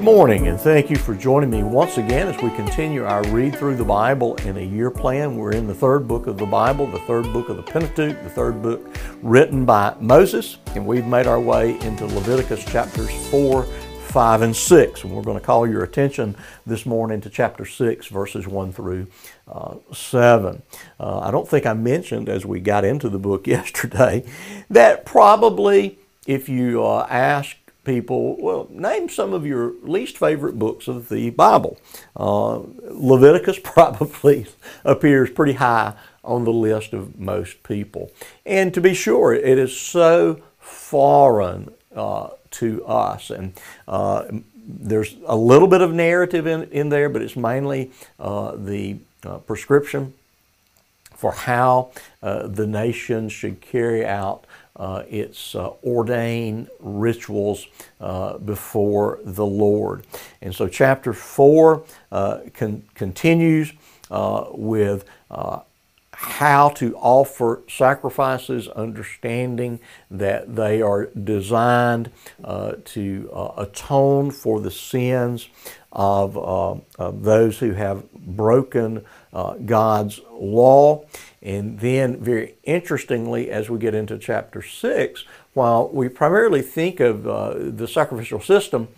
Good morning, and thank you for joining me once again as we continue our read through the Bible in a year plan. We're in the third book of the Bible, the third book of the Pentateuch, the third book written by Moses, and we've made our way into Leviticus chapters 4, 5, and 6. And we're going to call your attention this morning to chapter 6, verses 1 through uh, 7. Uh, I don't think I mentioned as we got into the book yesterday that probably if you uh, ask people, well, name some of your least favorite books of the Bible. Uh, Leviticus probably appears pretty high on the list of most people. And to be sure, it is so foreign uh, to us. And uh, there's a little bit of narrative in, in there, but it's mainly uh, the uh, prescription for how uh, the nation should carry out uh, its uh, ordained rituals uh, before the Lord. And so, chapter 4 uh, con- continues uh, with how to offer sacrifices, understanding that they are designed to atone for the sins of, of, those who have broken God's law. And then, very interestingly, as we get into chapter 6, while we primarily think of uh, the sacrificial system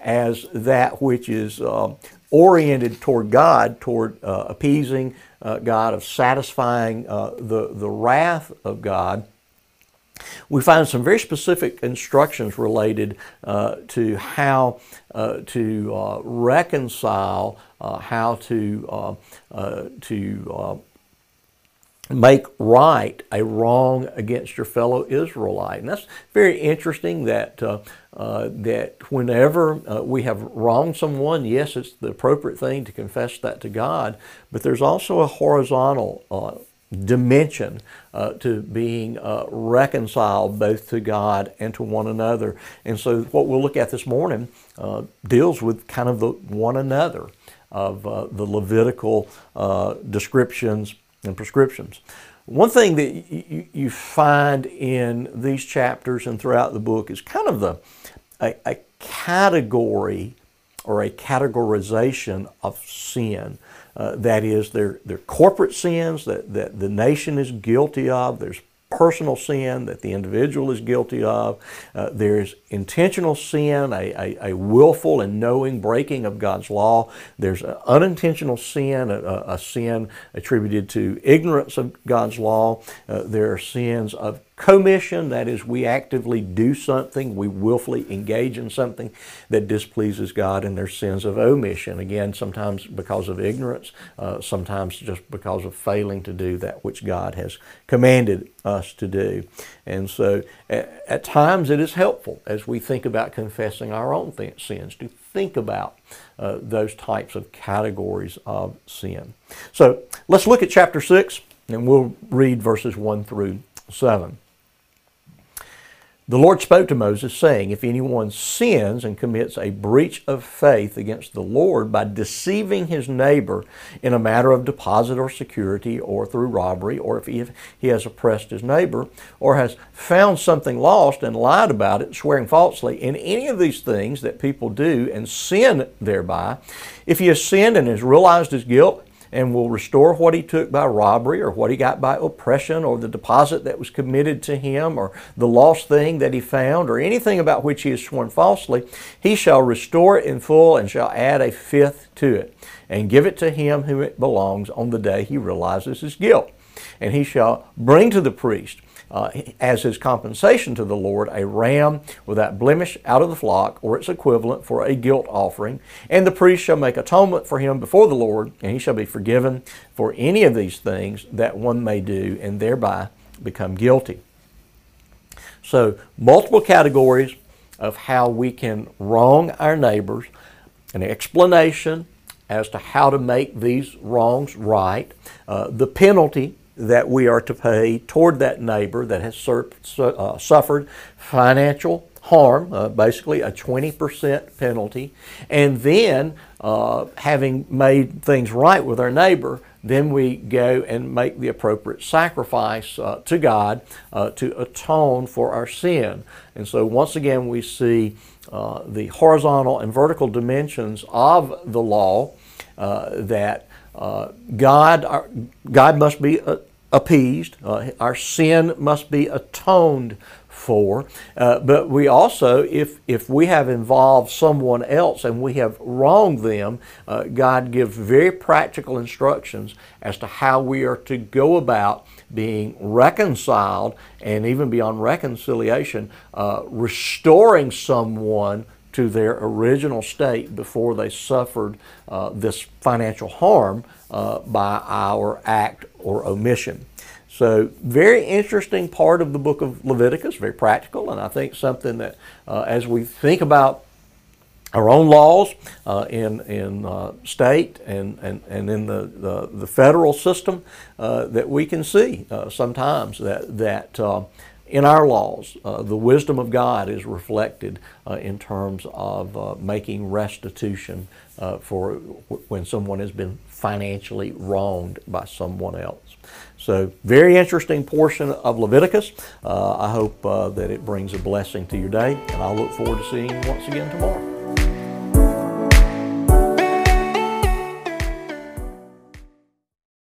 as that which is uh, oriented toward God, toward uh, appeasing uh, God, of satisfying uh, the, the wrath of God, we find some very specific instructions related uh, to how to reconcile, how to, to make right a wrong against your fellow Israelite. And that's very interesting that, uh, uh, that whenever uh, we have wronged someone, yes, it's the appropriate thing to confess that to God, but there's also a horizontal uh, dimension uh, to being uh, reconciled both to God and to one another. And so what we'll look at this morning deals with kind of the one another of the Levitical descriptions and prescriptions. One thing that you, you find in these chapters and throughout the book is kind of the a, a category or a categorization of sin. Uh, that is, they're, they're corporate sins that, that the nation is guilty of. There's personal sin that the individual is guilty of. Uh, there's intentional sin, a, a, a, willful and knowing breaking of God's law. There's unintentional sin, a, a, sin attributed to ignorance of God's law. Uh, there are sins of commission, that is, we actively do something, we willfully engage in something that displeases God, and there's sins of omission. Again, sometimes because of ignorance, uh, sometimes just because of failing to do that which God has commanded us to do. And so at, at times it is helpful as we think about confessing our own th- sins to think about uh, those types of categories of sin. So let's look at chapter 6 and we'll read verses 1 through 7. The Lord spoke to Moses, saying, If anyone sins and commits a breach of faith against the Lord by deceiving his neighbor in a matter of deposit or security or through robbery, or if he, has oppressed his neighbor, or has found something lost and lied about it, swearing falsely, in any of these things that people do and sin thereby, if he has sinned and has realized his guilt, and will restore what he took by robbery or what he got by oppression or the deposit that was committed to him or the lost thing that he found or anything about which he has sworn falsely, he shall restore it in full and shall add a fifth to it and give it to him whom it belongs on the day he realizes his guilt. And he shall bring to the priest uh, as his compensation to the Lord a ram without blemish out of the flock, or its equivalent, for a guilt offering. And the priest shall make atonement for him before the Lord, and he shall be forgiven for any of these things that one may do, and thereby become guilty. So, multiple categories of how we can wrong our neighbors, an explanation as to how to make these wrongs right, uh, the penalty that we are to pay toward that neighbor that has sur- uh, suffered financial harm, uh, basically a 20% penalty, and then uh, having made things right with our neighbor, then we go and make the appropriate sacrifice uh, to God uh, to atone for our sin. And so once again, we see uh, the horizontal and vertical dimensions of the law uh, that uh, God, our, God must be uh, appeased, our sin must be atoned for. Uh, but we also, if, if we have involved someone else and we have wronged them, uh, God gives very practical instructions as to how we are to go about being reconciled and even beyond reconciliation, uh, restoring someone to their original state before they suffered uh, this financial harm uh, by our act or omission. So, very interesting part of the book of Leviticus, very practical, and I think something that uh, as we think about our own laws uh, in, in uh, state and, and, and in the, the, the federal system, uh, that we can see uh, sometimes that, that uh, in our laws, uh, the wisdom of God is reflected uh, in terms of uh, making restitution uh, for w- when someone has been financially wronged by someone else. So, very interesting portion of Leviticus. Uh, I hope uh, that it brings a blessing to your day, and I look forward to seeing you once again tomorrow.